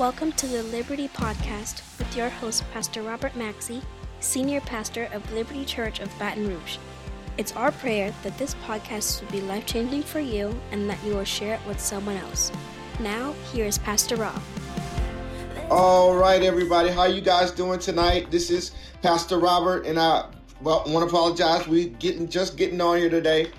Welcome to the Liberty Podcast with your host, Pastor Robert Maxey, Senior Pastor of Liberty Church of Baton Rouge. It's our prayer that this podcast will be life changing for you and that you will share it with someone else. Now, here is Pastor Rob. All right, everybody, how you guys doing tonight? This is Pastor Robert, and I well, want to apologize. We getting just getting on here today,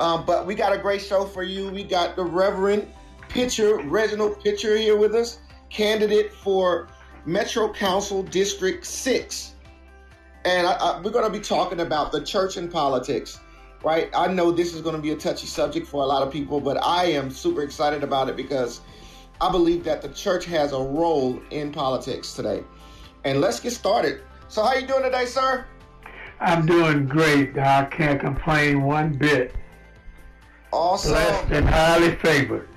um, but we got a great show for you. We got the Reverend Pitcher, Reginald Pitcher, here with us, candidate for Metro Council District Six, and I, I, we're going to be talking about the church and politics. Right, I know this is going to be a touchy subject for a lot of people, but I am super excited about it because I believe that the church has a role in politics today. And let's get started. So, how you doing today, sir? I'm doing great. I can't complain one bit. Awesome. Blessed and highly favored.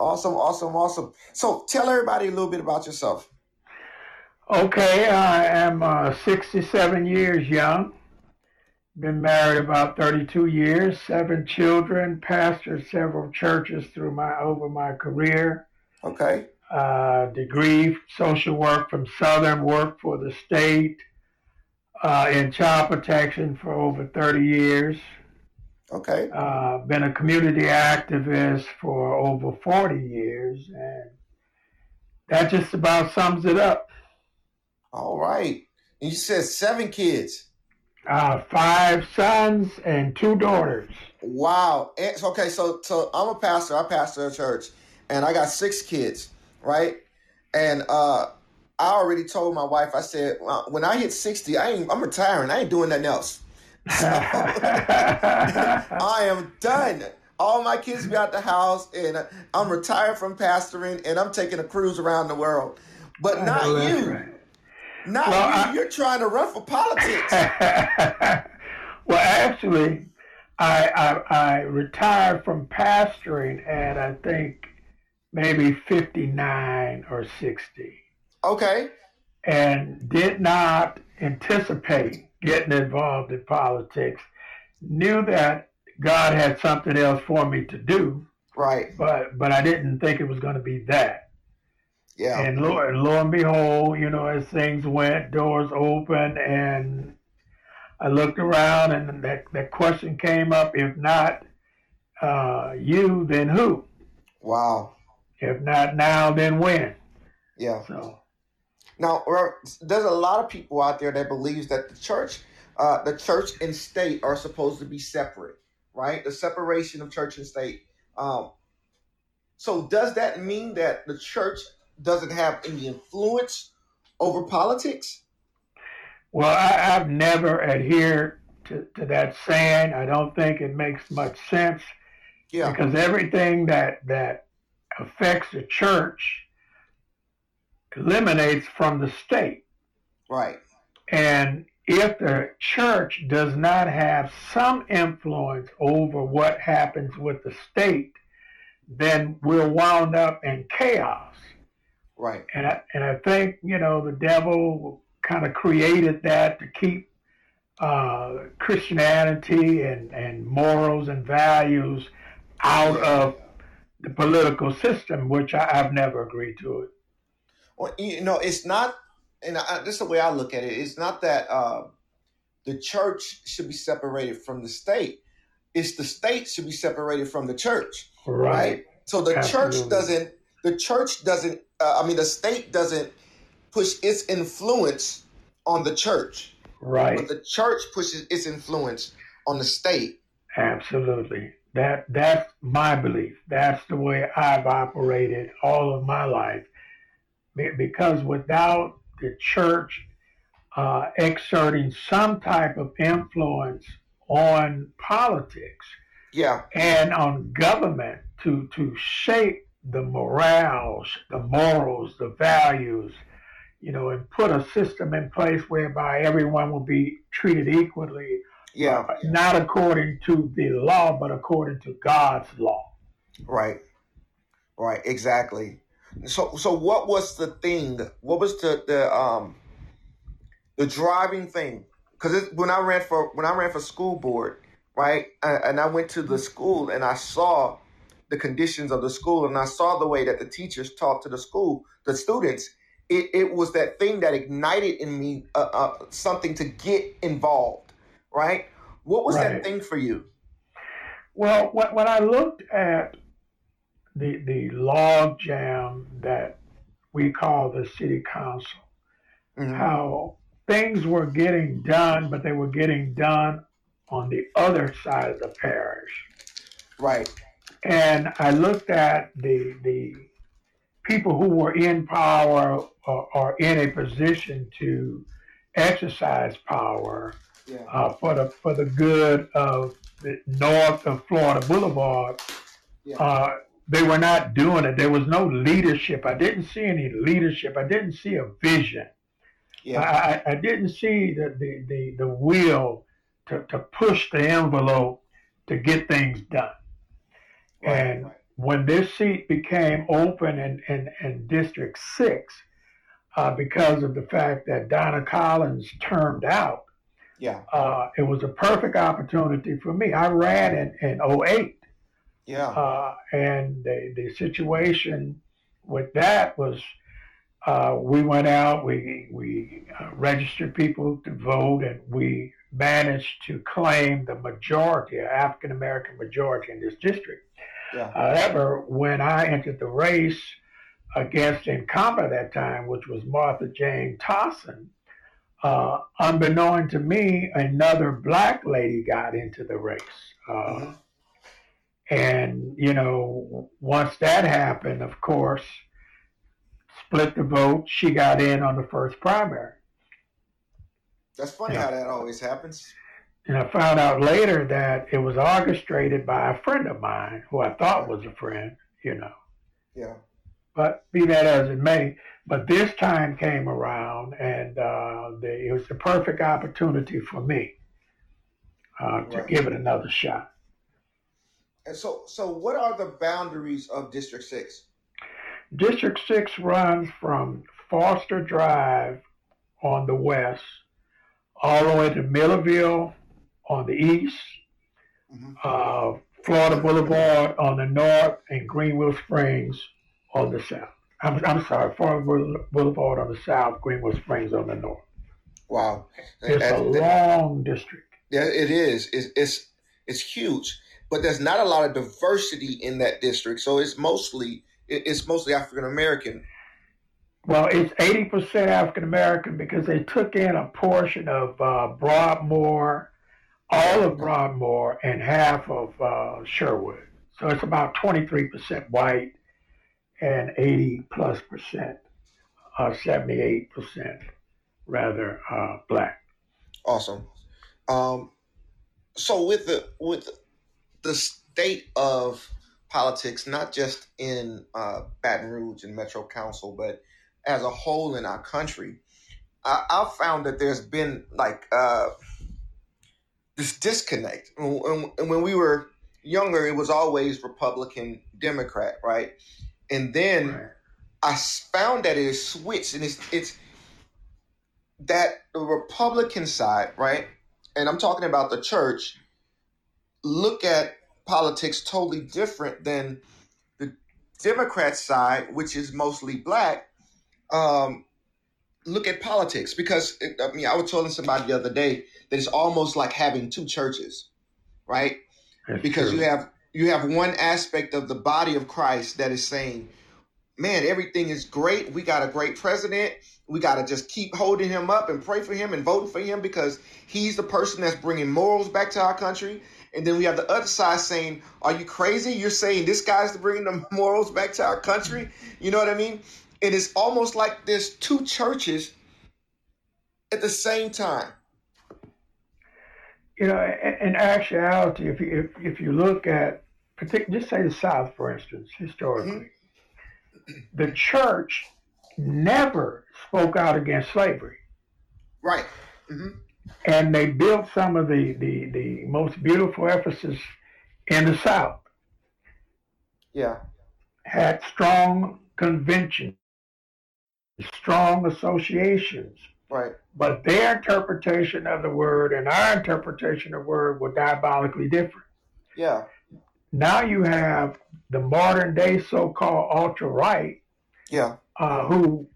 Awesome, awesome, awesome. So, tell everybody a little bit about yourself. Okay, I am uh, 67 years young. Been married about 32 years, seven children, pastored several churches through my over my career. Okay. Uh, degree social work from Southern, worked for the state uh, in child protection for over 30 years. Okay. Uh, been a community activist for over 40 years, and that just about sums it up. All right. And you said seven kids. Uh, five sons and two daughters. Wow. And, okay, so so I'm a pastor. I pastor a church, and I got six kids, right? And uh, I already told my wife. I said, when I hit 60, I ain't. I'm retiring. I ain't doing nothing else. So, I am done. All my kids be out the house, and I'm retired from pastoring, and I'm taking a cruise around the world. But oh, not Oh, that's you. right. Not Well, you. I- You're trying to run for politics. well, actually, I, I I retired from pastoring at I think maybe 59 or 60, Okay. and did not anticipate getting involved in politics. Knew that God had something else for me to do, Right. but but I didn't think it was going to be that. Yeah. And lo, and lo and behold, you know, as things went, doors opened, and I looked around, and that, that question came up: if not uh, you, then who? wow. If not now, then when? Yeah. So, Now, there's a lot of people out there that believes that the church, uh, the church and state are supposed to be separate, right? The separation of church and state. Um, so, does that mean that the church doesn't have any influence over politics? well, I, I've never adhered to, to that saying. I don't think it makes much sense Yeah. because everything that that affects the church eliminates from the state. Right. And if the church does not have some influence over what happens with the state, then we're wound up in chaos. Right. And I, and I think, you know, the devil kind of created that to keep uh, Christianity and, and morals and values out of the political system, which I, I've never agreed to it. Well, you know, it's not, and I, this is the way I look at it. It's not that uh, the church should be separated from the state. It's the state should be separated from the church. right? So the church doesn't, the church doesn't, uh, I mean, the state doesn't push its influence on the church, Right. but the church pushes its influence on the state. Absolutely. That that's my belief. That's the way I've operated all of my life. Be- Because without the church uh, exerting some type of influence on politics Yeah, and on government to to shape the morals, the morals, the values, you know, and put a system in place whereby everyone will be treated equally yeah, uh, not according to the law, but according to God's law. right, right, exactly. So, so what was the thing? What was the the um the driving thing? Because when I ran for when I ran for school board, right, and, and I went to the school and I saw the conditions of the school and I saw the way that the teachers talked to the school, the students, it, it was that thing that ignited in me uh, uh, something to get involved, right? What was right. that thing for you? Well, when, when I looked at the the log jam that we call the city council, mm-hmm. how things were getting done, but they were getting done on the other side of the parish. Right. And I looked at the the people who were in power or, or in a position to exercise power yeah. uh, for the for the good of the north of Florida Boulevard. Yeah. Uh, they were not doing it. There was no leadership. I didn't see any leadership. I didn't see a vision. Yeah. I, I didn't see the, the, the, the will to, to push the envelope to get things done. Right, and right. when this seat became open in, in, in District 6, uh, because of the fact that Donna Collins turned out, yeah, uh, it was a perfect opportunity for me. I ran in, in 08. Yeah. Uh, and the, the situation with that was uh, we went out, we, we uh, registered people to vote, and we managed to claim the majority, African American majority in this district. Yeah. However, when I entered the race against incumbent at that time, which was Martha Jane Tassin, uh, unbeknown to me, another black lady got into the race. Uh, mm-hmm. And, you know, once that happened, of course, split the vote. She got in on the first primary. That's funny yeah. how that always happens. And I found out later that it was orchestrated by a friend of mine who I thought was a friend, you know. Yeah. But be that as it may, but this time came around and uh, the, it was the perfect opportunity for me uh, to right. give it another shot. So, so what are the boundaries of District 6? District 6 runs from Foster Drive on the west all the way to Millerville on the east, mm-hmm. uh, Florida Boulevard on the north, and Greenwell Springs on the south. I'm, I'm sorry, Florida Boulevard on the south, Greenwell Springs on the north. Wow, it's a long district. Yeah, it is. It's, it's it's huge, but there's not a lot of diversity in that district. So it's mostly it's mostly African American. Well, it's 80% African American because they took in a portion of uh, Broadmoor, all of Broadmoor, and half of uh, Sherwood. So it's about 23% white and 80 plus percent, uh, 78 percent rather uh, black. Awesome. Um, so with the with the state of politics, not just in uh, Baton Rouge and Metro Council, but as a whole in our country, I, have found that there's been like uh, this disconnect. And, and when we were younger, it was always Republican, Democrat, right? And then right. I found that it is switched, and it's it's that the Republican side, right? And I'm talking about the church. Look at politics totally different than the Democrat side, which is mostly black. Um, look at politics because it, I mean I was telling somebody the other day that it's almost like having two churches, right? That's because true. you have you have one aspect of the body of Christ that is saying, "Man, everything is great. We got a great president. We got to just keep holding him up and pray for him and voting for him because he's the person that's bringing morals back to our country." And then we have the other side saying, Are you crazy? You're saying this guy's bringing the morals back to our country? You know what I mean? It is almost like there's two churches at the same time. You know, in actuality, if you, if, if you look at, just say the South, for instance, historically, mm-hmm. the church never spoke out against slavery. Right. Mm-hmm and they built some of the, the, the most beautiful Ephesus in the South. Yeah. Had strong conventions, strong associations. Right. But their interpretation of the word and our interpretation of the word were diabolically different. Yeah. now you have the modern day so-called ultra right, yeah, uh, who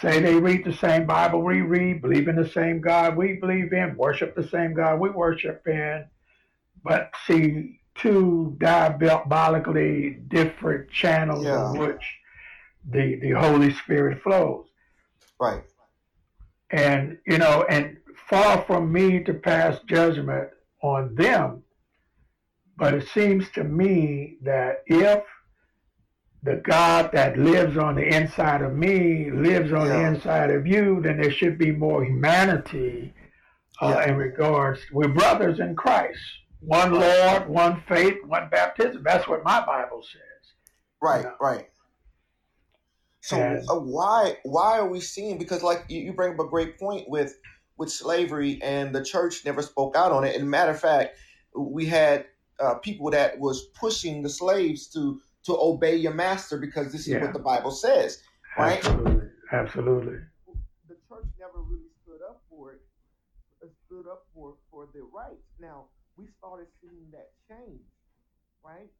say they read the same Bible we read, believe in the same God we believe in, worship the same God we worship in, but see two diabolically different channels Yeah. in which the the Holy Spirit flows. right, And you know, and far from me to pass judgment on them, but it seems to me that if the God that lives on the inside of me lives on the inside of you, then there should be more humanity uh, Yeah. in regards. We're brothers in Christ. One Lord, one faith, one baptism. That's what my Bible says. right, Yeah. right. So And- uh, why why are we seeing? Because like you, you bring up a great point with with slavery, and the church never spoke out on it. And matter of fact, we had uh, people that was pushing the slaves to to obey your master because this is Yeah. what the Bible says. Right. Absolutely. Absolutely. the church never really stood up for it, uh, stood up for for their rights. Now we started seeing that change, right?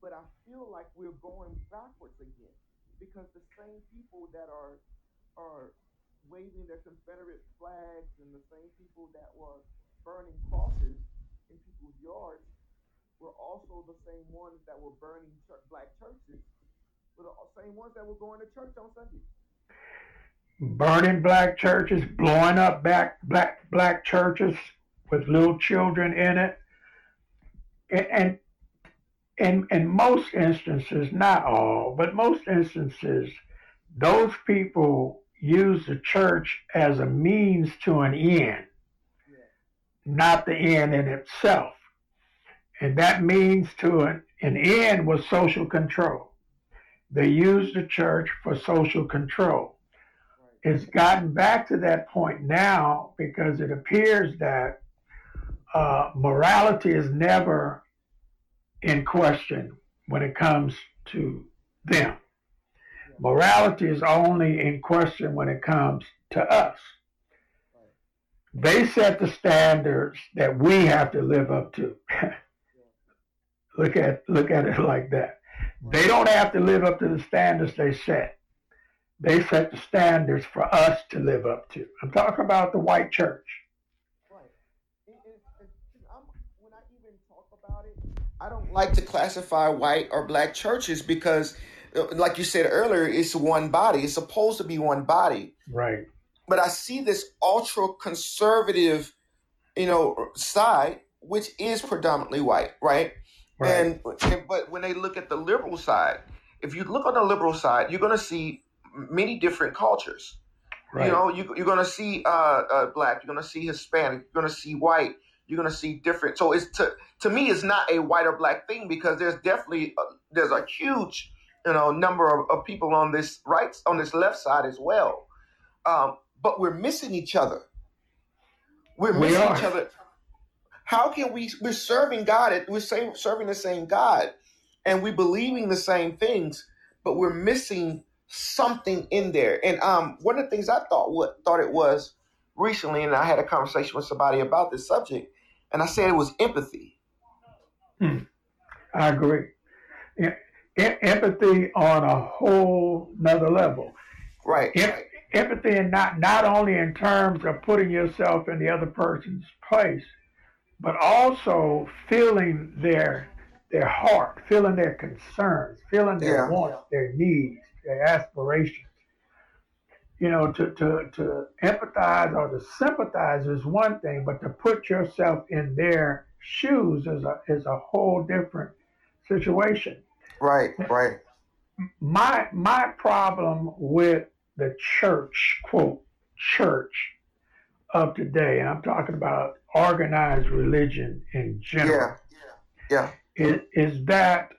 But I feel like we're going backwards again because the same people that are are waving their Confederate flags and the same people that were burning crosses in people's yards were also the same ones that were burning church, black churches. Were the same ones that were going to church on Sunday. burning black churches, blowing up back black black churches with little children in it, and and in in most instances, not all, but most instances, those people use the church as a means to an end, not the end in itself, and that means to an, an end was social control. They used the church for social control it's gotten back to that point now because it appears that uh, morality is never in question when it comes to them. Morality is only in question when it comes to us. They set the standards that we have to live up to. look at look at it like that. They don't have to live up to the standards they set they set the standards for us to live up to. I'm talking about the white church. Right. When I even talk about it, I don't like to classify white or black churches because, uh, like you said earlier, it's one body. It's supposed to be one body. Right. But I see this ultra conservative, you know, side, which is predominantly white, right? Right. And, and but when they look at the liberal side, if you look on the liberal side, you're going to see many different cultures. right. You know, you, you're going to see uh, uh, black, you're going to see Hispanic, you're going to see white, you're going to see different. So it's to to me, it's not a white or black thing because there's definitely a, there's a huge you know number of, of people on this right on this left side as well. Um, but we're missing each other. We're missing are. each other. How can we? We're serving God. We're serving the same God, and we're believing the same things, but we're missing something in there. And um, one of the things I thought what thought it was recently, and I had a conversation with somebody about this subject, and I said it was empathy. I agree. Em- empathy on a whole nother level. Right. Em- empathy and not not only in terms of putting yourself in the other person's place, but also feeling their their heart, feeling their concerns, feeling their Yeah. wants, their needs, their aspirations. You know, to, to, to empathize or to sympathize is one thing, but to put yourself in their shoes is a is a whole different situation Right. Right. my my problem with the church quote church of today and i'm talking about organized religion in general Yeah. Yeah. is, is that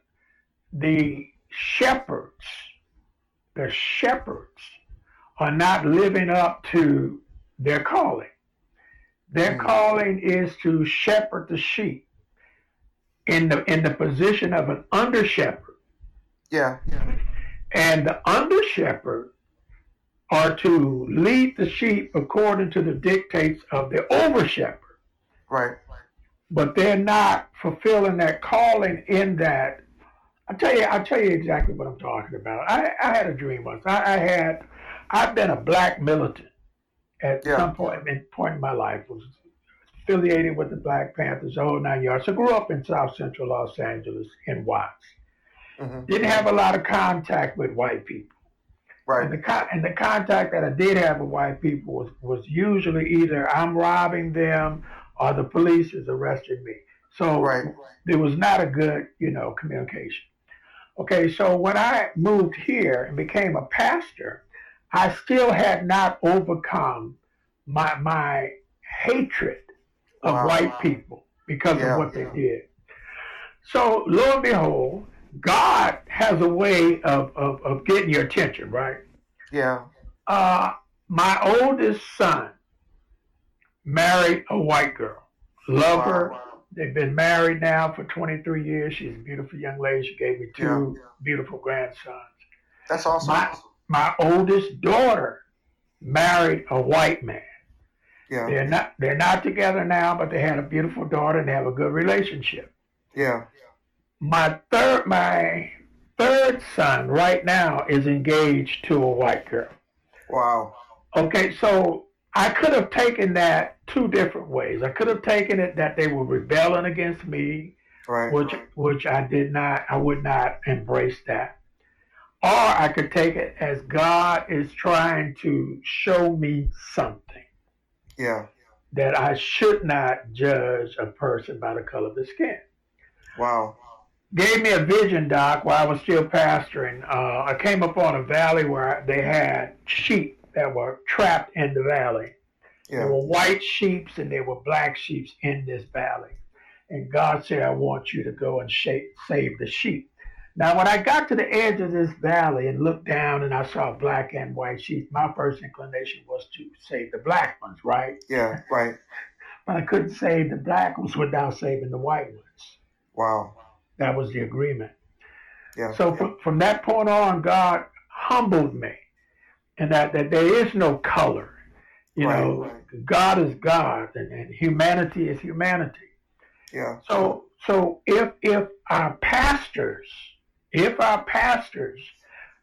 the shepherds the shepherds are not living up to their calling their Mm. calling is to shepherd the sheep in the in the position of an under shepherd Yeah. and the under shepherd are to lead the sheep according to the dictates of the over shepherd. Right. but they're not fulfilling that calling in that. I tell you, I'll tell you exactly what I'm talking about. I, I had a dream once. I, I had, I've been a black militant at Yeah. some point in point in my life. Was affiliated with the Black Panthers, the whole nine yards. I grew up in South Central Los Angeles in Watts. hmm Didn't have a lot of contact with white people. Right. And the con- and the contact that I did have with white people was, was usually either I'm robbing them or the police is arresting me. So Right. there was not a good, you know, communication. Okay, so when I moved here and became a pastor, I still had not overcome my my hatred of Wow. white people because Yeah. of what they did. So lo and behold, God has a way of, of, of getting your attention, right? Yeah. Uh, my oldest son married a white girl. Love her. They've been married now for 23 years. She's a beautiful young lady. She gave me two beautiful grandsons. That's awesome. My, my oldest daughter married a white man. Yeah. They're not they're not together now, but they had a beautiful daughter and they have a good relationship. Yeah. My third my third son right now is engaged to a white girl. Wow. Okay, so I could have taken that two different ways. I could have taken it that they were rebelling against me, Right. which which I did not. I would not embrace that. Or I could take it as God is trying to show me something Yeah. that I should not judge a person by the color of the skin. Wow. Gave me a vision, Doc, while I was still pastoring. Uh, I came upon a valley where they had sheep that were trapped in the valley. There were white sheep and there were black sheep in this valley. And God said, I want you to go and shape, save the sheep. Now, when I got to the edge of this valley and looked down and I saw black and white sheep, my first inclination was to save the black ones, right? Yeah. Right. But I couldn't save the black ones without saving the white ones. Wow. That was the agreement. Yeah. So from, from that point on, God humbled me, and that, that there is no color. You Right, know, right. God is God, and, and humanity is humanity. Yeah. So so if if our pastors, if our pastors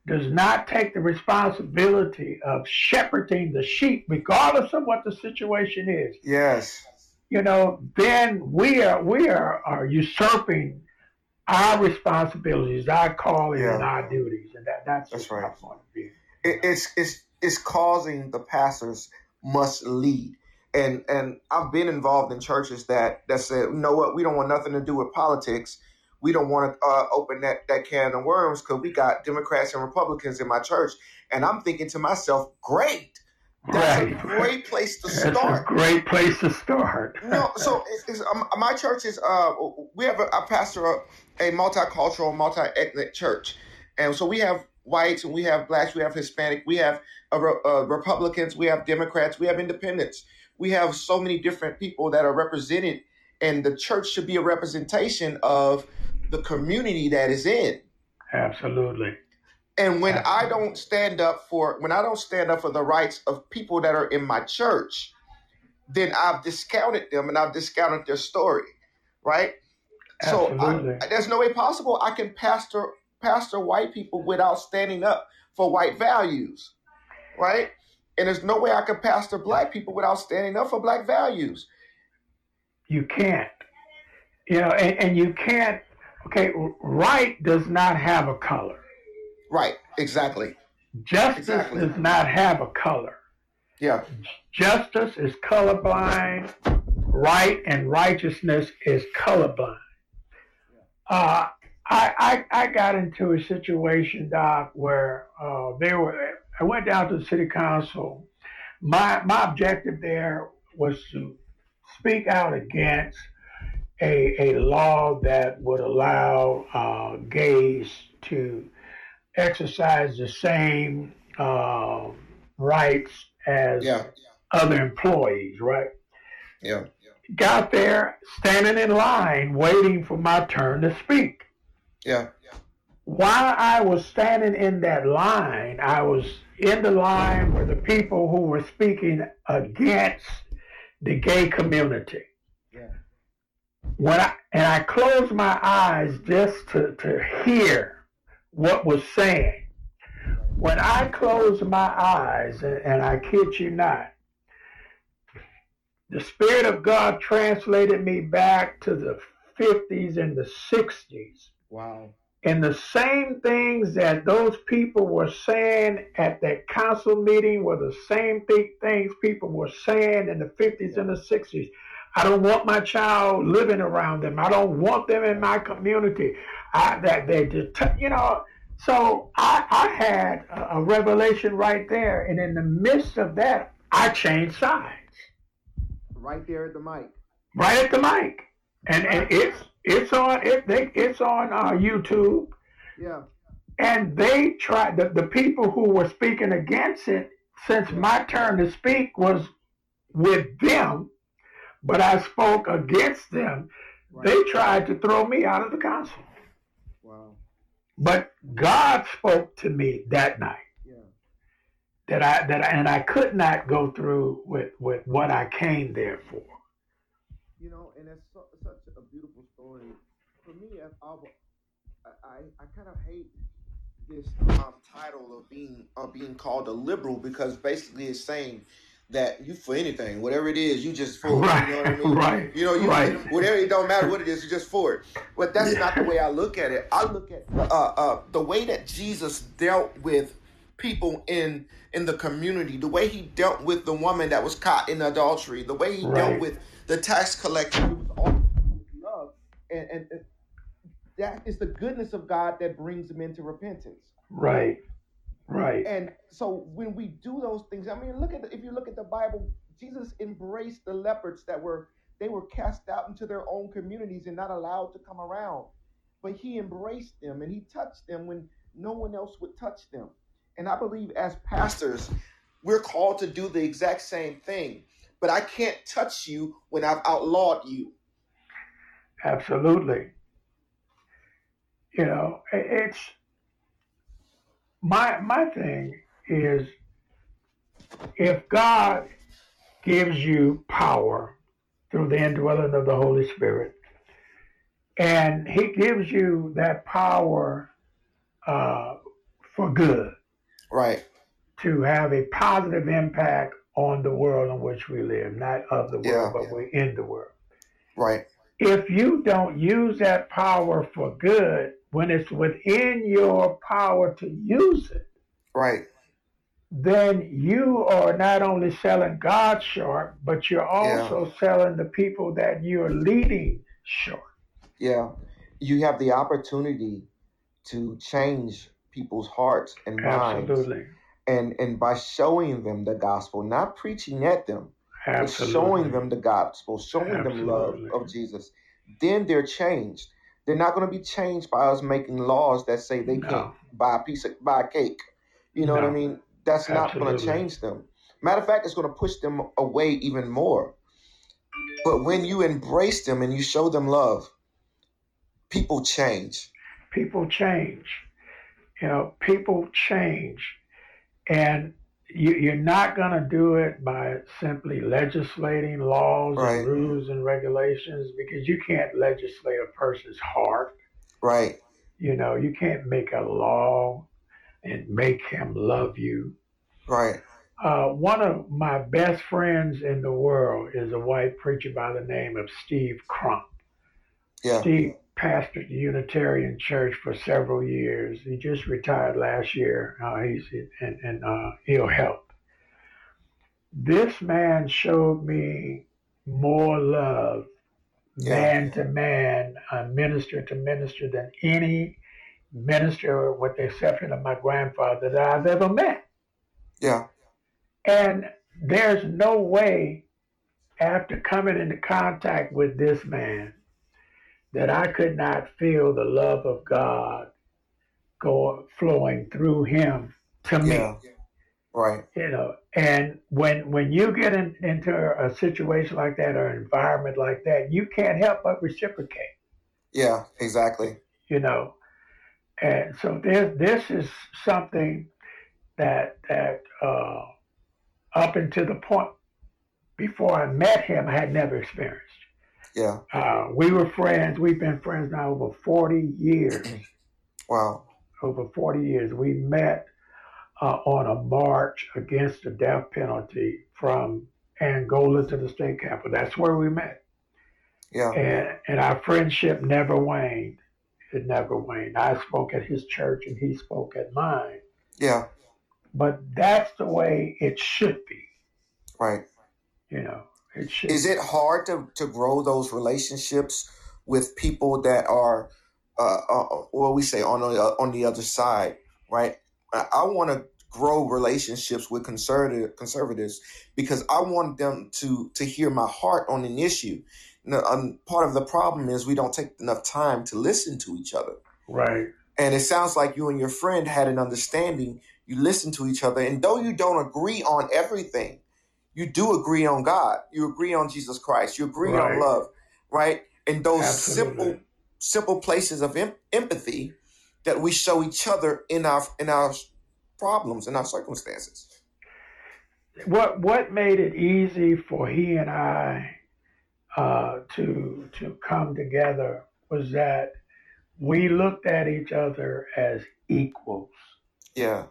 does not take the responsibility of shepherding the sheep, regardless of what the situation is, Yes. you know, then we are we are, are usurping our responsibilities, our calling, and our duties, and that that's, That's just my right. point of view. It, it's it's it's causing the pastors must lead. And and I've been involved in churches that that said, you know what, we don't want nothing to do with politics. We don't want to uh, open that that can of worms because we got Democrats and Republicans in my church. And I'm thinking to myself, great, that's Right. a great place to That's a start. great place to start. no, so it's, it's, um, my church is uh we have a, a pastor a, a multicultural, multi-ethnic church, and so we have whites and we have blacks, we have Hispanic, we have uh, uh, Republicans, we have Democrats, we have Independents, we have so many different people that are represented, and the church should be a representation of the community that is in. Absolutely. And when I don't stand up for when I don't stand up for the rights of people that are in my church, then I've discounted them and I've discounted their story, right? So Absolutely. I, there's no way possible I can pastor pastor white people without standing up for white values, right? And there's no way I can pastor black people without standing up for black values. You can't. You know, and, and you can't. Okay, right does not have a color. Right? Exactly. Justice Exactly. does not have a color. Yeah. Justice is colorblind. Right and righteousness is colorblind. Uh, I, I I got into a situation, Doc, where uh, they were. I went down to the city council. My my objective there was to speak out against a a law that would allow uh, gays to exercise the same uh, rights as Yeah. other employees, right? Yeah. Got there, standing in line, waiting for my turn to speak. Yeah. While I was standing in that line, I was in the line with the people who were speaking against the gay community. Yeah. when I and I closed my eyes just to, to hear what was saying. When I closed my eyes, and, and I kid you not, the Spirit of God translated me back to the 50s and the 60s. Wow. And the same things that those people were saying at that council meeting were the same things people were saying in the 50s and the 60s. I don't want my child living around them. I don't want them in my community. I, that they just, you know. So I, I had a, a revelation right there, and in the midst of that, I changed sides. Right there at the mic. Right at the mic, and, and it's it's on it they, it's on uh, YouTube. Yeah. And they tried the, the people who were speaking against it, since my turn to speak was with them, but I spoke against them, right. they tried to throw me out of the council. Wow. But God spoke to me that night. Yeah. That I that I, and I could not go through with with what I came there for. You know, and it's so, such a beautiful story. For me, as I I, I kind of hate this um, title of being of being called a liberal because basically it's saying that you for anything, whatever it is, you just for right. You know what I mean? right. You know, you right. whatever it don't matter what it is, you just for it. But that's yeah. not the way I look at it. I look at uh, uh, the way that Jesus dealt with people in in the community, the way he dealt with the woman that was caught in adultery, the way he right. dealt with the tax collector. It was all love, and, and, and that is the goodness of God that brings them into repentance. Right. Right. And so when we do those things, I mean, look at the, if you look at the Bible, Jesus embraced the leopards that were they were cast out into their own communities and not allowed to come around. But he embraced them and he touched them when no one else would touch them. And I believe as pastors, we're called to do the exact same thing. But I can't touch you when I've outlawed you. Absolutely. You know, it's my my thing is if God gives you power through the indwelling of the Holy Spirit, and He gives you that power uh, for good, right, to have a positive impact on the world in which we live, not of the world, yeah, but yeah. we're in the world. Right. If you don't use that power for good, when it's within your power to use it, right, then you are not only selling God short, but you're also yeah. selling the people that you're leading short. Yeah, you have the opportunity to change people's hearts and minds. Absolutely. And and by showing them the gospel, not preaching at them, Absolutely. but showing them the gospel, showing Absolutely. them love of Jesus, then they're changed. They're not going to be changed by us making laws that say they No. can't buy a piece of buy a cake. You know what I mean? That's not going to change them. Matter of fact, it's going to push them away even more. But when you embrace them and you show them love, people change. people change. You know, people change. And you, you're not going to do it by simply legislating laws Right. and rules and regulations because you can't legislate a person's heart. Right. You know, you can't make a law and make him love you. Right. Uh, one of my best friends in the world is a white preacher by the name of Steve Crump. Yeah. Steve pastored the Unitarian Church for several years. He just retired last year. Uh, he's in, in uh, ill health. This man showed me more love, Yeah. man to man, uh, minister to minister, than any minister, with the exception of my grandfather, that I've ever met. Yeah. And there's no way, after coming into contact with this man, that I could not feel the love of God go flowing through him to me. Yeah. Right. You know, and when when you get in, into a situation like that or an environment like that, you can't help but reciprocate. Yeah. Exactly. You know, and so this this is something that that uh, up until the point before I met him, I had never experienced. Yeah. Uh, we were friends. We've been friends now over 40 years. Wow. over 40 years. We met uh, on a march against the death penalty from Angola to the state capitol. That's where we met. Yeah. And, and our friendship never waned. It never waned. I spoke at his church and he spoke at mine. Yeah. But that's the way it should be. Right. You know, it should. Is it hard to, to grow those relationships with people that are, uh, uh, well, we say on the on the other side, right? I, I want to grow relationships with conservative conservatives because I want them to to hear my heart on an issue. Now, um, part of the problem is we don't take enough time to listen to each other. right. And it sounds like you and your friend had an understanding. You listen to each other, and though you don't agree on everything, you do agree on God. You agree on Jesus Christ. You agree Right. on love, right? And those Absolutely. simple, simple places of em- empathy that we show each other in our in our problems, in our circumstances. What what made it easy for he and I uh, to to come together was that we looked at each other as equals, Yeah,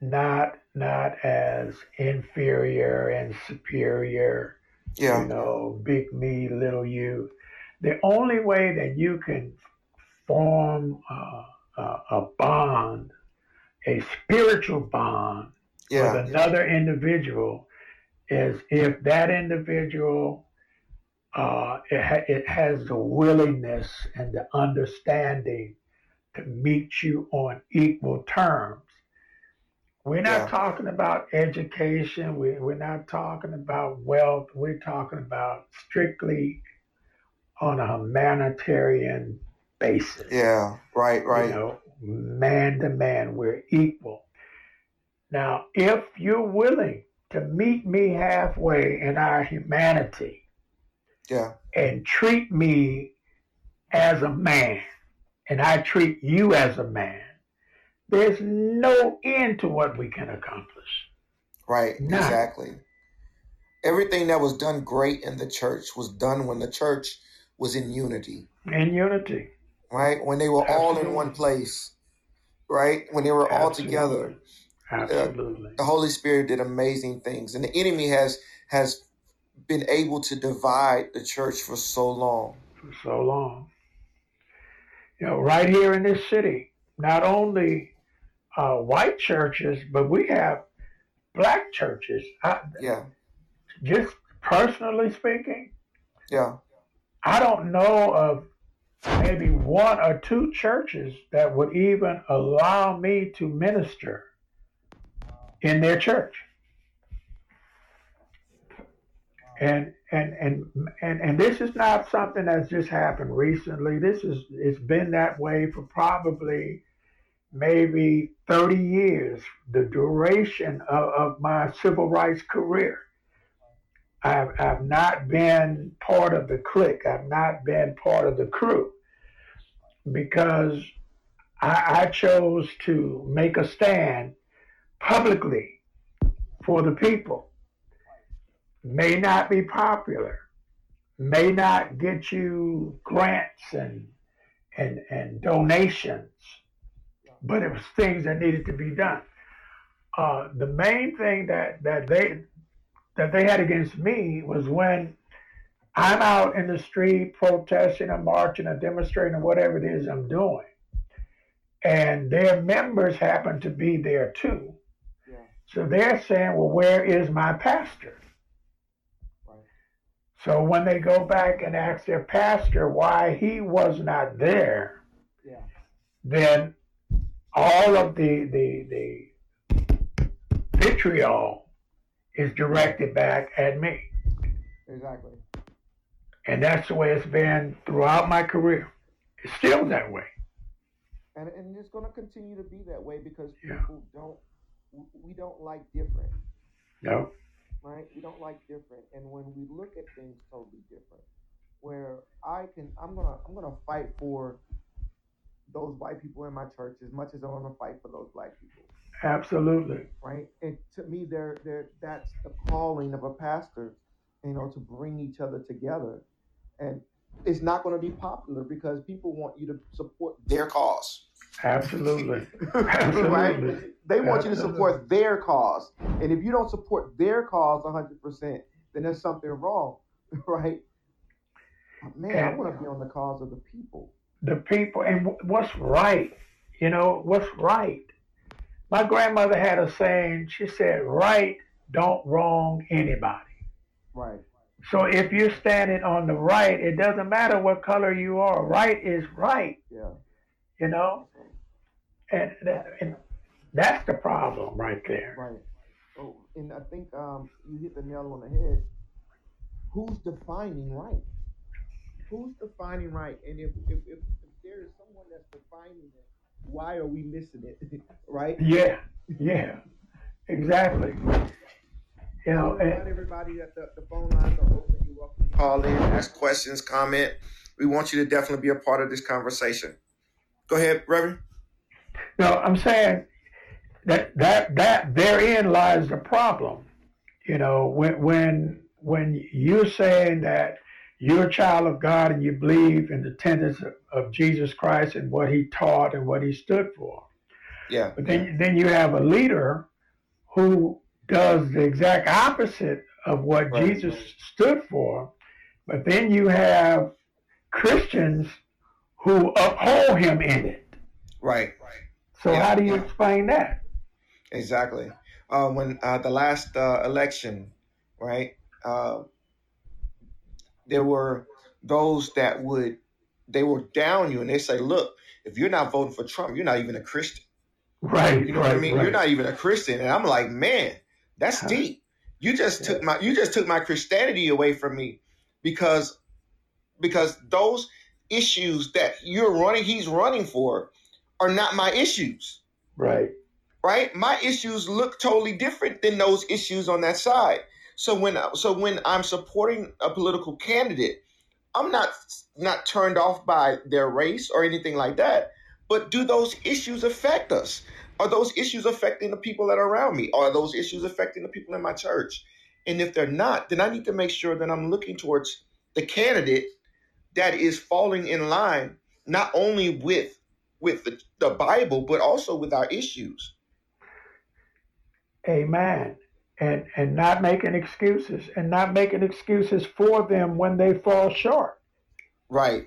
not not as inferior and superior. yeah, You know, big me, little you. The only way that you can form uh, a, a bond, a spiritual bond yeah, with another individual is if that individual uh, it, ha- it has the willingness and the understanding to meet you on equal terms. We're not Yeah. talking about education. We, we're not talking about wealth. We're talking about strictly on a humanitarian basis. yeah. Right, right. You know, man to man, we're equal. Now, if you're willing to meet me halfway in our humanity Yeah, and treat me as a man, and I treat you as a man, there's no end to what we can accomplish. right. Nah. Exactly. Everything that was done great in the church was done when the church was in unity. In unity. right? When they were all in one place, right? When they were all together, Absolutely. the Holy Spirit did amazing things, and the enemy has has been able to divide the church for so long. for so long. You know, right here in this city, not only uh, white churches, but we have black churches. I, Yeah, just personally speaking, yeah, I don't know of maybe one or two churches that would even allow me to minister in their church. And and and and and this is not something that's just happened recently. This is it's been that way for probably maybe 30 years, the duration of, of my civil rights career. I've, I've not been part of the clique. I've not been part of the crew because I, I chose to make a stand publicly for the people. May not be popular, may not get you grants and and and donations, but it was things that needed to be done. Uh, the main thing that that they that they had against me was when I'm out in the street protesting or marching or demonstrating or whatever it is I'm doing, and their members happen to be there too. Yeah. So they're saying, "Well, where is my pastor?" Right. So when they go back and ask their pastor why he was not there, Yeah. then all of the the the vitriol is directed back at me. exactly. And that's the way it's been throughout my career. It's still that way. And and it's going to continue to be that way because Yeah. people don't we don't like different, No. right? We don't like different, and when we look at things totally different, where I can I'm gonna I'm gonna fight for those white people in my church as much as I want to fight for those black people. Absolutely. right? And to me, they're, they're, that's the calling of a pastor, you know, to bring each other together. And it's not going to be popular because people want you to support their cause. Absolutely. Absolutely. right? They want you to support their cause. And if you don't support their cause 100%, then there's something wrong, right? Man, and I want to be on the cause of the people. The people, and what's right? You know, what's right? My grandmother had a saying, she said, right don't wrong anybody. Right. So if you're standing on the right, it doesn't matter what color you are. Right is right. Yeah. You know, and, and that's the problem right there. Right. Oh, and I think um, you hit the nail on the head. Who's defining right? Who's defining right? And if if, if, if there is someone that's defining it, why are we missing it? right? Yeah. Yeah. Exactly. You know, and, everybody that the, the phone lines are open. You're welcome to call in, ask questions, comment. We want you to definitely be a part of this conversation. Go ahead, Reverend. No, I'm saying that that that therein lies the problem. You know, when when when you're saying that you're a child of God and you believe in the tenets of, of Jesus Christ and what He taught and what He stood for. Yeah. But then then you have a leader who does the exact opposite of what right. Jesus stood for. But then you have Christians who uphold him in it. Right. So yeah. how do you explain that? Exactly. Uh, when uh, the last uh, election, right, uh, there were those that would they will down you and they say, "Look, if you're not voting for Trump, you're not even a Christian." Right. You know right, what I mean? Right. You're not even a Christian, and I'm like, man, that's deep. You just took my you just took my Christianity away from me because because those issues that you're running he's running for are not my issues. Right. Right? My issues look totally different than those issues on that side. So when so when I'm supporting a political candidate, I'm not not turned off by their race or anything like that. But do those issues affect us? Are those issues affecting the people that are around me? Are those issues affecting the people in my church? And if they're not, then I need to make sure that I'm looking towards the candidate that is falling in line not only with with the, the Bible, but also with our issues. Amen. And and not making excuses and not making excuses for them when they fall short. Right.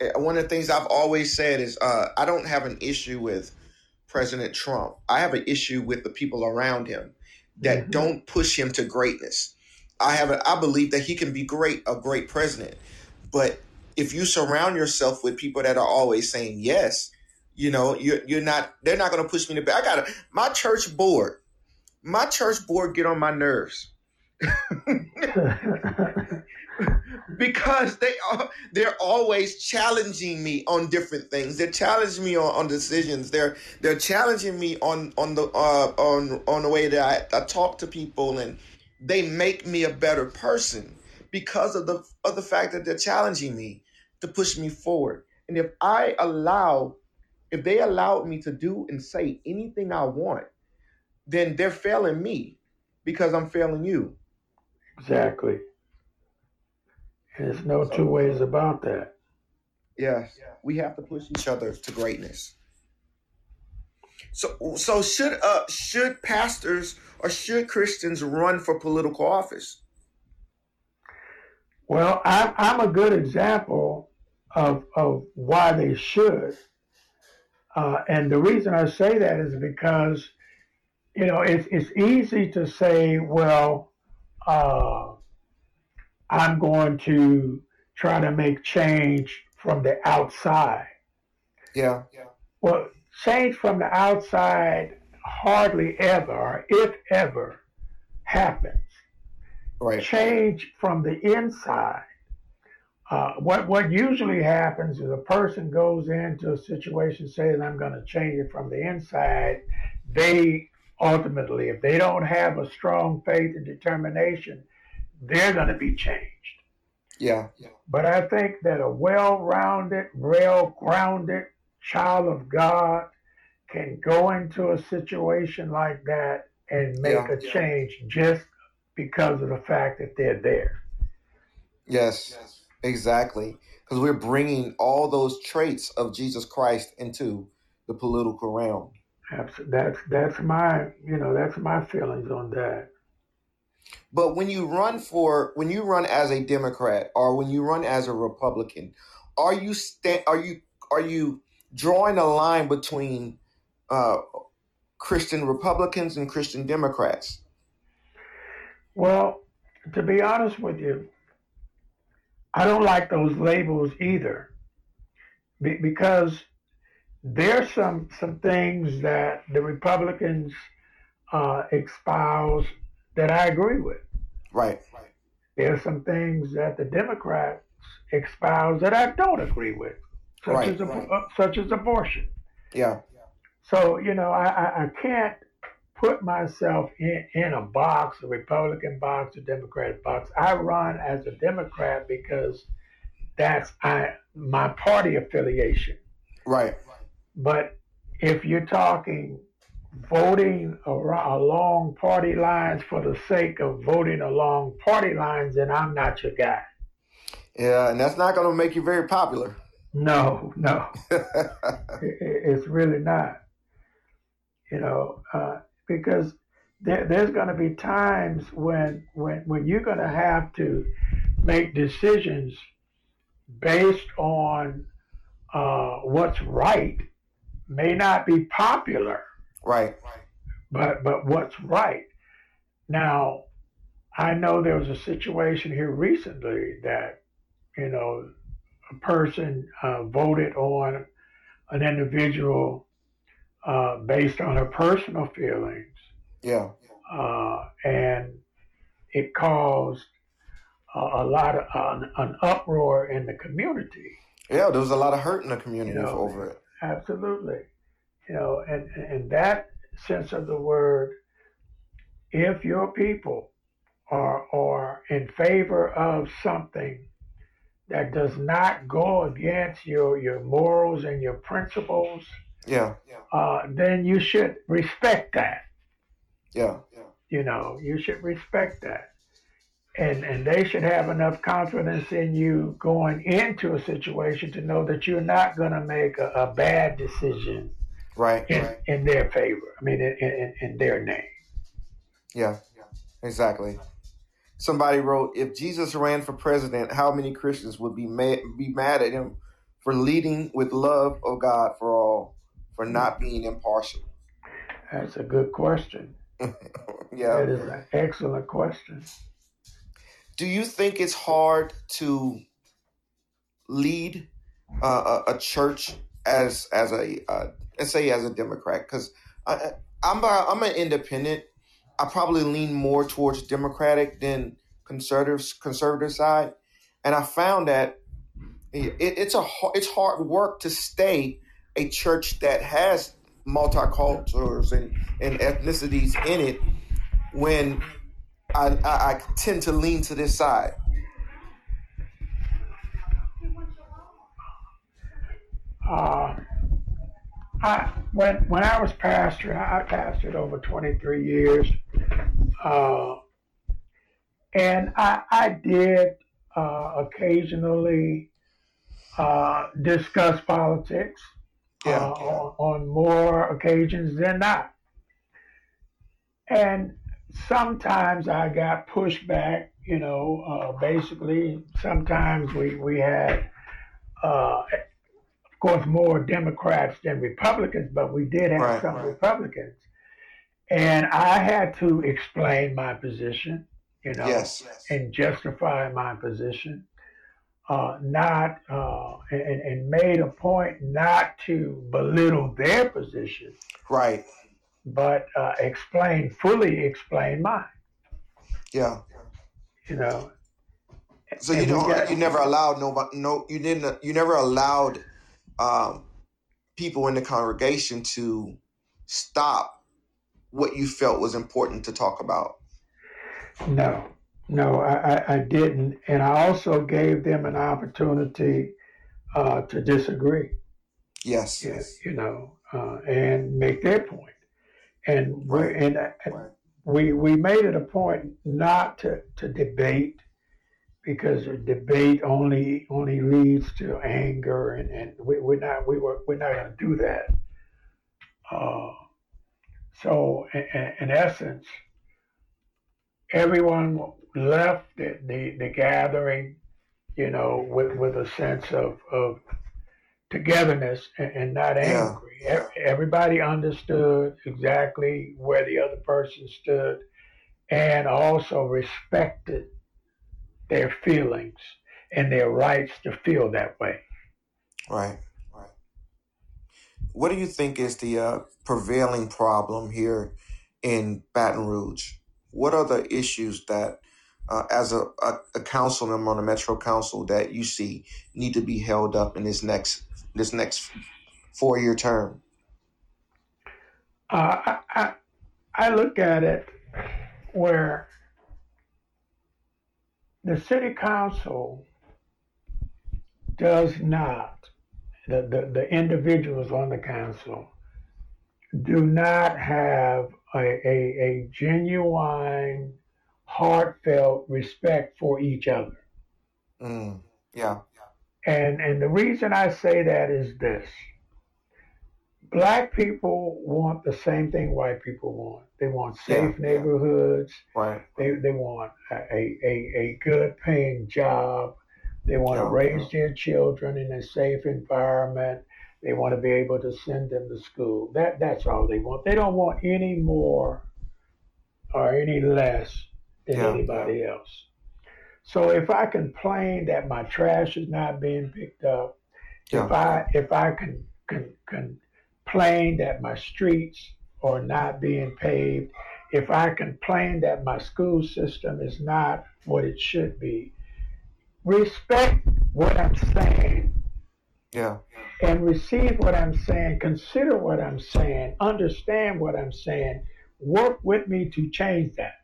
Eh, one of the things I've always said is uh, I don't have an issue with President Trump. I have an issue with the people around him that mm-hmm. don't push him to greatness. I have a, I believe that he can be great, a great president. But if you surround yourself with people that are always saying yes, you know, you're you're not they're not gonna push me to. I got my church board. My church board get on my nerves. because they are they're always challenging me on different things. They're challenging me on, on decisions. They're they're challenging me on on the uh, on on the way that I, I talk to people, and they make me a better person because of the of the fact that they're challenging me to push me forward. And if I allow, if they allowed me to do and say anything I want, then they're failing me because I'm failing you. Exactly. There's no two ways about that. Yes, we have to push each other to greatness. So, so should uh should pastors or should Christians run for political office? Well, I'm I'm a good example of of why they should, uh, and the reason I say that is because, you know, it's it's easy to say, well, uh, I'm going to try to make change from the outside. Yeah. yeah. Well, change from the outside hardly ever, if ever, happens. Right. Change from the inside. Uh, what what usually happens is a person goes into a situation saying I'm going to change it from the inside. They ultimately, if they don't have a strong faith and determination, they're going to be changed. Yeah. yeah. But I think that a well rounded, well grounded child of God can go into a situation like that and make yeah. a change just because of the fact that they're there. Yes. yes. Exactly. Because we're bringing all those traits of Jesus Christ into the political realm. That's that's that's my you know that's my feelings on that. But when you run for when you run as a Democrat or when you run as a Republican, are you sta- are you are you drawing a line between uh, Christian Republicans and Christian Democrats? Well, to be honest with you, I don't like those labels either, be- because there's some some things that the Republicans uh, espouse that I agree with. Right. There's some things that the Democrats espouse that I don't agree with, such Right, as right. uh, such as abortion. Yeah. So you know, I, I, I can't put myself in, in a box, a Republican box, a Democratic box. I run as a Democrat because that's I my party affiliation. Right. But if you're talking voting along party lines for the sake of voting along party lines, then I'm not your guy. Yeah, and that's not going to make you very popular. No, no, it, it- it's really not. You know, uh, because there, there's going to be times when when when you're going to have to make decisions based on uh, what's right may not be popular. right. but but what's right now i know there was a situation here recently that you know a person uh, voted on an individual uh, based on her personal feelings Yeah. uh, and it caused a, a lot of an, an uproar in the community Yeah, there was a lot of hurt in the community You know, over it. Absolutely. You know, and in that sense of the word, if your people are are in favor of something that does not go against your your morals and your principles, Yeah. uh, then you should respect that. Yeah, Yeah. You know, you should respect that. And, and they should have enough confidence in you going into a situation to know that you're not going to make a, a bad decision Right. in, Right. in their favor. I mean, in, in, in their name. Yeah. Exactly. Somebody wrote, if Jesus ran for president, how many Christians would be mad, be mad at him for leading with love of God for all, for not being impartial? That's a good question. Yeah. That is an excellent question. Do you think it's hard to lead uh, a, a church as as a uh, let's say as a Democrat? Because I'm a, I'm an independent. I probably lean more towards Democratic than conservative conservative side, and I found that it, it's a it's hard work to stay a church that has multicultures and, and ethnicities in it when I, I, I tend to lean to this side. Uh, I, when, when I was pastor, I pastored over 23 years. Uh, and I, I did uh, occasionally uh, discuss politics Yeah. uh, on, on more occasions than not. And sometimes I got pushback, you know, uh, basically, sometimes we, we had, uh, of course, more Democrats than Republicans, but we did have Right, some right. Republicans. And I had to explain my position, you know, Yes. and justify my position. Uh, not uh, and, and made a point not to belittle their position, Right. But uh, explain fully explain mine. Yeah. You know, So you don't. got- you never allowed nobody. No. You didn't. You never allowed um, people in the congregation to stop what you felt was important to talk about. no, no, I, I, didn't, and I also gave them an opportunity uh, to disagree. Yes. Yeah, you know, uh, and make their point. And we Right. and uh, Right. we we made it a point not to to debate because debate only only leads to anger, and, and we, we're not we were we're not going to do that. Uh, so in, in, essence, everyone left the, the, the gathering, you know, with, with a sense of, of togetherness and, and not angry. Yeah. Everybody understood exactly where the other person stood and also respected their feelings and their rights to feel that way. Right, right. What do you think is the uh, prevailing problem here in Baton Rouge? What are the issues that, uh, as a, a, a council member on the Metro Council, that you see need to be held up in this next this next four year term? Uh, I, I I look at it where the city council does not, the, the, the individuals on the council do not have a, a, a genuine, heartfelt respect for each other. Mm, yeah. And and the reason I say that is this black people want the same thing white people want. They want safe yeah, neighborhoods. Yeah. Right. They they want a, a, a good paying job. They want yeah, to raise their children in a safe environment. They want to be able to send them to school. That that's all they want. They don't want any more or any less than anybody else. So if I complain that my trash is not being picked up, if I if I can can can complain that my streets are not being paved, if I complain that my school system is not what it should be, respect what I'm saying. Yeah. And receive what I'm saying, consider what I'm saying, understand what I'm saying, work with me to change that.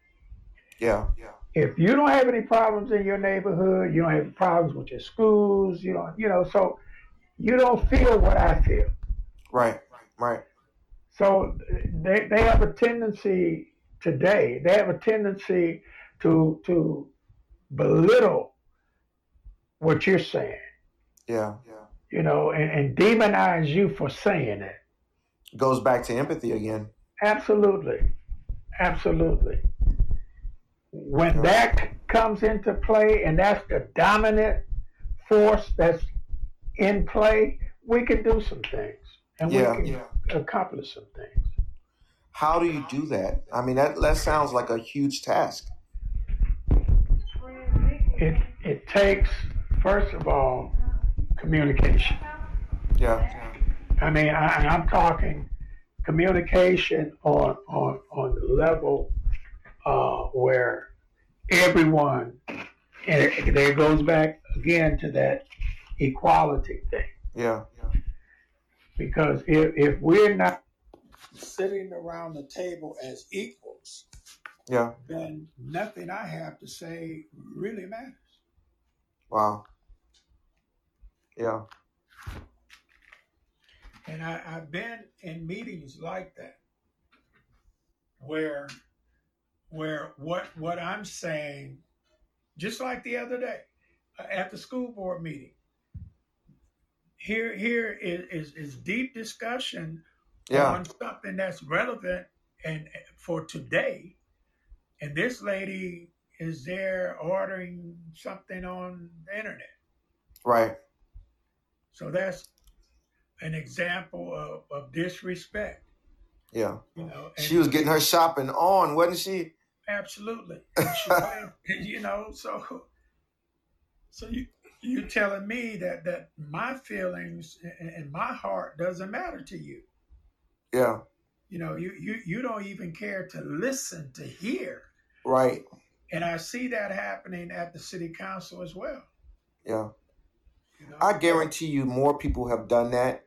Yeah. Yeah. If you don't have any problems in your neighborhood, you don't have problems with your schools, you don't, you know, so you don't feel what I feel. Right. Right. So they, they have a tendency today, they have a tendency to to belittle what you're saying. Yeah. Yeah. You know, and, and demonize you for saying it. Goes back to empathy again. Absolutely. Absolutely. When that comes into play and that's the dominant force that's in play, we can do some things and yeah, we can accomplish some things. How do you do that? I mean, that, that sounds like a huge task. It, it takes, first of all, communication. Yeah. I mean, I, I'm talking communication on, on, on the level uh, where everyone, and it, there goes back again to that equality thing. Yeah. Because if, if we're not sitting around the table as equals, yeah, then nothing I have to say really matters. Wow. Yeah. And I, I've been in meetings like that where where what what I'm saying, just like the other day uh, at the school board meeting, here here is, is, is deep discussion yeah. on something that's relevant and for today. And this lady is there ordering something on the internet. Right. So that's an example of, of disrespect. Yeah. You know, she was getting her shopping on, wasn't she? Absolutely. You know, so so you you telling me that that my feelings and my heart doesn't matter to you. Yeah. You know, you you you don't even care to listen to hear. Right. And I see that happening at the city council as well. Yeah. You know? I guarantee you more people have done that.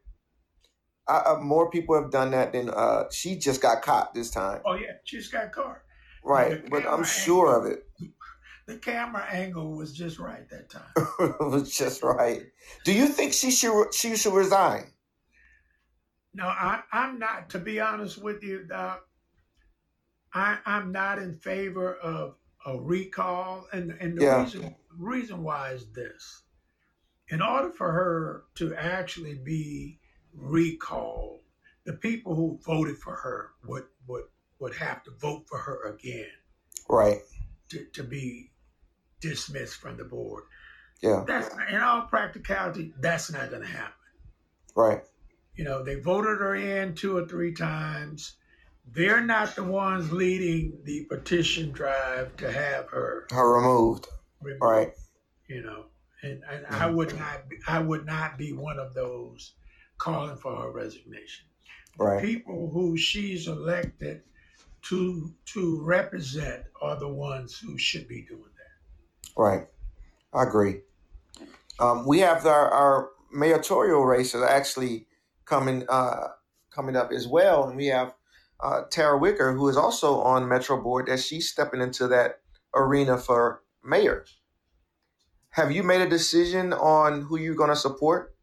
uh, more people have done that than uh, she just got caught this time. Oh yeah, she just got caught. Right, but I'm sure of it the camera angle was just right that time. it was just right. Do you think she should she should resign? No, I, I'm not. To be honest with you, Doc, I, I'm not in favor of a recall, and and the Yeah. reason reason why is this: in order for her to actually be recalled, the people who voted for her would would would have to vote for her again Right. to, to be dismissed from the board. Yeah. That's in all practicality, that's not going to happen. Right. You know, they voted her in two or three times. They're not the ones leading the petition drive to have her Her removed. removed. Right. You know, and, and I mm-hmm. would not be, I would not be one of those calling for her resignation. Right. People who she's elected to to represent are the ones who should be doing that. Right. I agree. Um, we have our, our mayoral race is actually coming uh, coming up as well, and we have uh, Tara Wicker, who is also on Metro Board, that she's stepping into that arena for mayor. Have you made a decision on who you're going to support?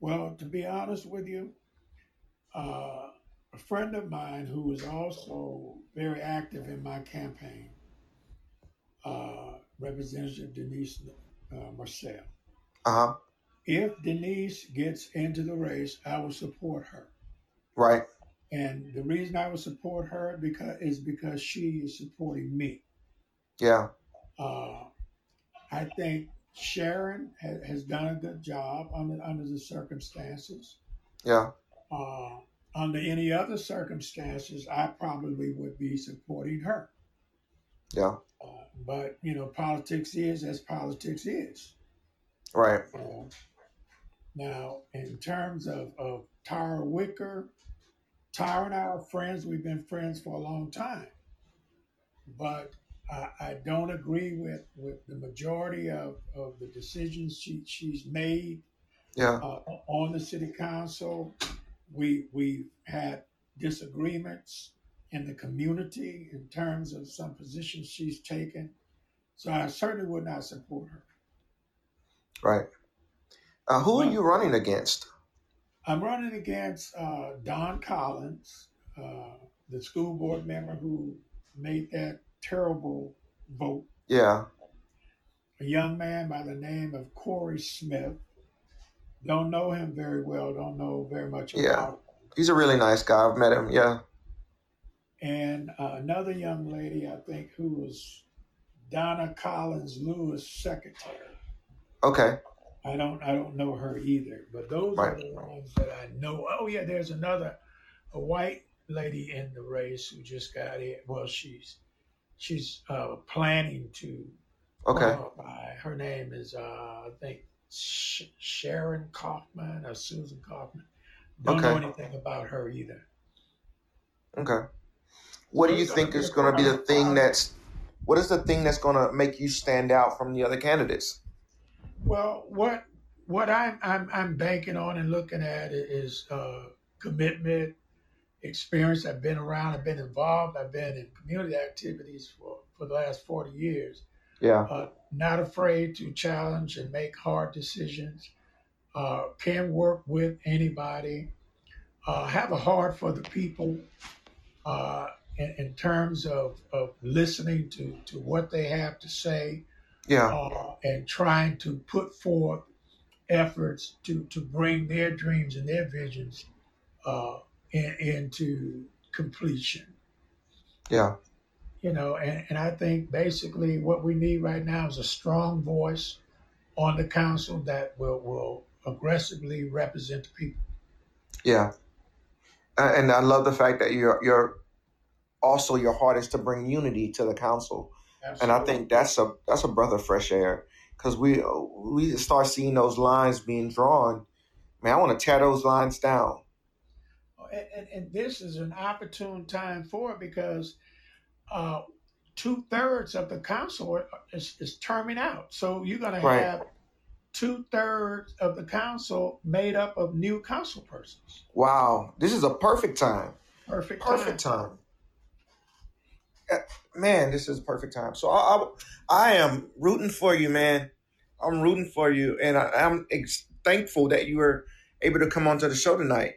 Well, to be honest with you, uh, a friend of mine who is also very active in my campaign, uh, Representative Denise uh, Marcelle. Uh huh. If Denise gets into the race, I will support her. Right. And the reason I will support her because is because she is supporting me. Yeah. Uh, I think Sharon ha- has done a good job under under the circumstances. Yeah. Uh, under any other circumstances, I probably would be supporting her. Yeah. Uh, but you know, politics is as politics is. Right. Uh, now, in terms of, of Tara Wicker, Tara and I are friends. We've been friends for a long time. But I, I don't agree with, with the majority of, of the decisions she, she's made Yeah. uh, on the city council. We we had disagreements in the community in terms of some positions she's taken. So I certainly would not support her. Right. Uh, who are you running against? I'm running against uh, Dawn Collins, uh, the school board member who made that terrible vote. Yeah. A young man by the name of Corey Smith. Don't know him very well. Don't know very much Yeah. about him. He's a really nice guy. I've met him. Yeah. and uh, another young lady, I think, who was Donna Collins Lewis' secretary. Okay. I don't, I don't know her either, but those Right. are the ones that I know. Oh yeah, there's another, a white lady in the race who just got it. Well, she's, she's uh, planning to Okay. qualify. Her name is, uh, I think, Sh- Sharon Kaufman or Susan Kaufman. Don't know anything about her either. Okay. What do you think is going to be the thing that's what is the thing that's going to make you stand out from the other candidates? Well, what what I'm I'm I'm banking on and looking at is uh, commitment, experience. I've been around. I've been involved. I've been in community activities for for the last forty years. Yeah. Uh, not afraid to challenge and make hard decisions. Uh, can work with anybody. Uh, have a heart for the people. Uh, in, in terms of, of listening to, to what they have to say, Yeah. uh, and trying to put forth efforts to, to bring their dreams and their visions uh, in, into completion. Yeah. You know, and, and I think basically what we need right now is a strong voice on the council that will, will aggressively represent the people. Yeah. And I love the fact that you're you're also your heart is to bring unity to the council. And I think that's a that's a breath of fresh air because we we start seeing those lines being drawn. Man, I want to tear those lines down. and, and, and this is an opportune time for it because uh, two thirds of the council is, is terming out. So you're going to have two thirds of the council made up of new council persons. Wow, this is a perfect time. Perfect, Perfect time. time. Uh, Man, this is a perfect time. So I, I, I am rooting for you, man. I'm rooting for you, and I, I'm ex- thankful that you were able to come onto the show tonight.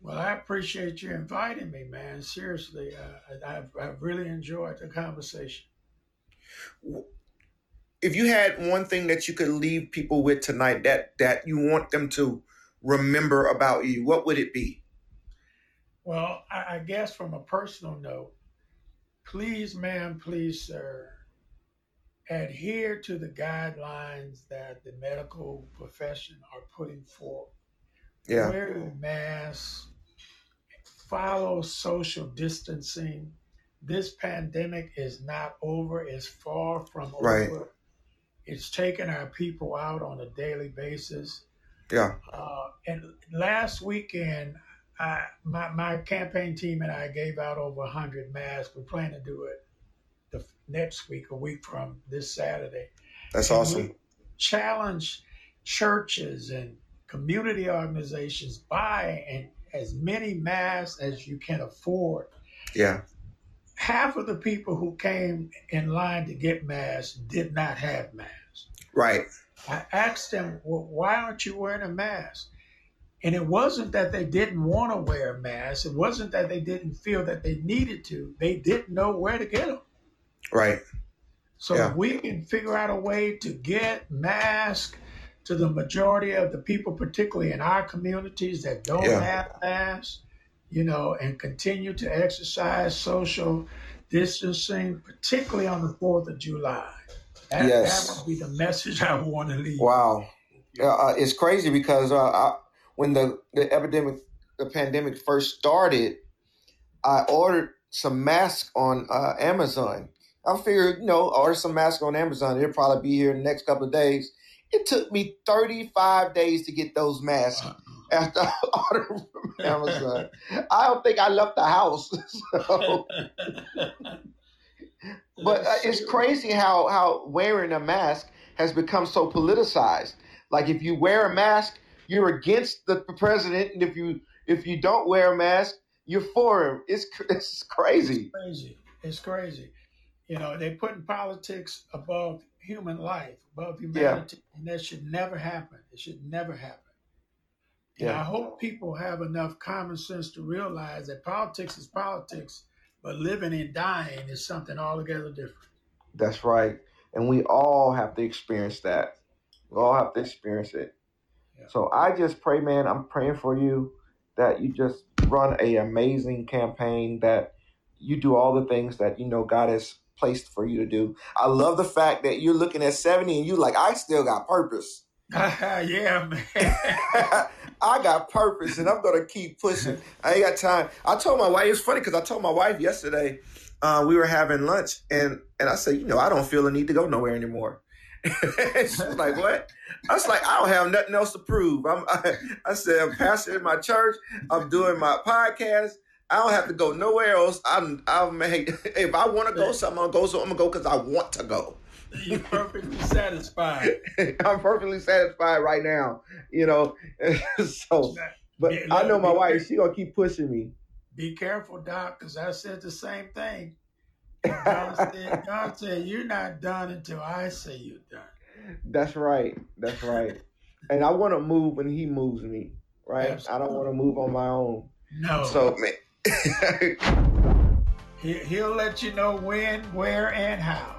Well, I appreciate you inviting me, man. Seriously, uh, I, I've, I've really enjoyed the conversation. If you had one thing that you could leave people with tonight that that you want them to remember about you, what would it be? Well, I, I guess from a personal note, please, ma'am, please, sir, adhere to the guidelines that the medical profession are putting forth. Yeah. Wear your mask, follow social distancing. This pandemic is not over, it's far from Right. over. It's taking our people out on a daily basis. Yeah. Uh, and last weekend, I, my, my campaign team and I gave out over 100 masks. We plan to do it the next week, a week from this Saturday. That's And awesome. challenge churches and community organizations buy and as many masks as you can afford. Yeah. Half of the people who came in line to get masks did not have masks. Right. I asked them, well, why aren't you wearing a mask? And it wasn't that they didn't want to wear a mask. It wasn't that they didn't feel that they needed to. They didn't know where to get them. Right. So Yeah. if we can figure out a way to get masks to the majority of the people, particularly in our communities that don't Yeah. have masks, you know, and continue to exercise social distancing, particularly on the 4th of July. That, Yes. that would be the message I want to leave. Wow. Uh, it's crazy because uh, I, when the, the epidemic, the pandemic first started, I ordered some masks on uh, Amazon. I figured, you know, order some masks on Amazon. It'll probably be here in the next couple of days. It took me 35 days to get those masks after I ordered from Amazon. I don't think I left the house. so, but uh, it's crazy how, how wearing a mask has become so politicized. Like if you wear a mask, you're against the president, and if you if you don't wear a mask, you're for him. It's it's crazy. crazy. It's crazy. You know, they're putting politics above human life, above humanity, and that should never happen. It should never happen. And Yeah. I hope people have enough common sense to realize that politics is politics, but living and dying is something altogether different. That's right. And we all have to experience that. We all have to experience it. Yeah. So I just pray, man, I'm praying for you that you just run a amazing campaign, that you do all the things that you know God has placed for you to do. I love the fact that you're looking at 70 and you like, I still got purpose. yeah, man. I got purpose and I'm gonna keep pushing. I ain't got time. I told my wife, it's funny because I told my wife yesterday, uh, we were having lunch and and I said, you know, I don't feel the need to go nowhere anymore. she was like, what? I was like, I don't have nothing else to prove. I'm, I, I said, I'm pastor in my church. I'm doing my podcast. I don't have to go nowhere else. I'm, I'm. If I want to go somewhere, I'm gonna go. So I'm gonna go because I want to go. You're perfectly satisfied. I'm perfectly satisfied right now. You know, so. But Yeah, I know my look, wife. She gonna keep pushing me. Be careful, Doc, because I said the same thing. God said, God said, You're not done until I say you're done. That's right. That's right. And I want to move when he moves me. Right. I don't want to move on my own. No. So man. he, he'll let you know when, where, and how.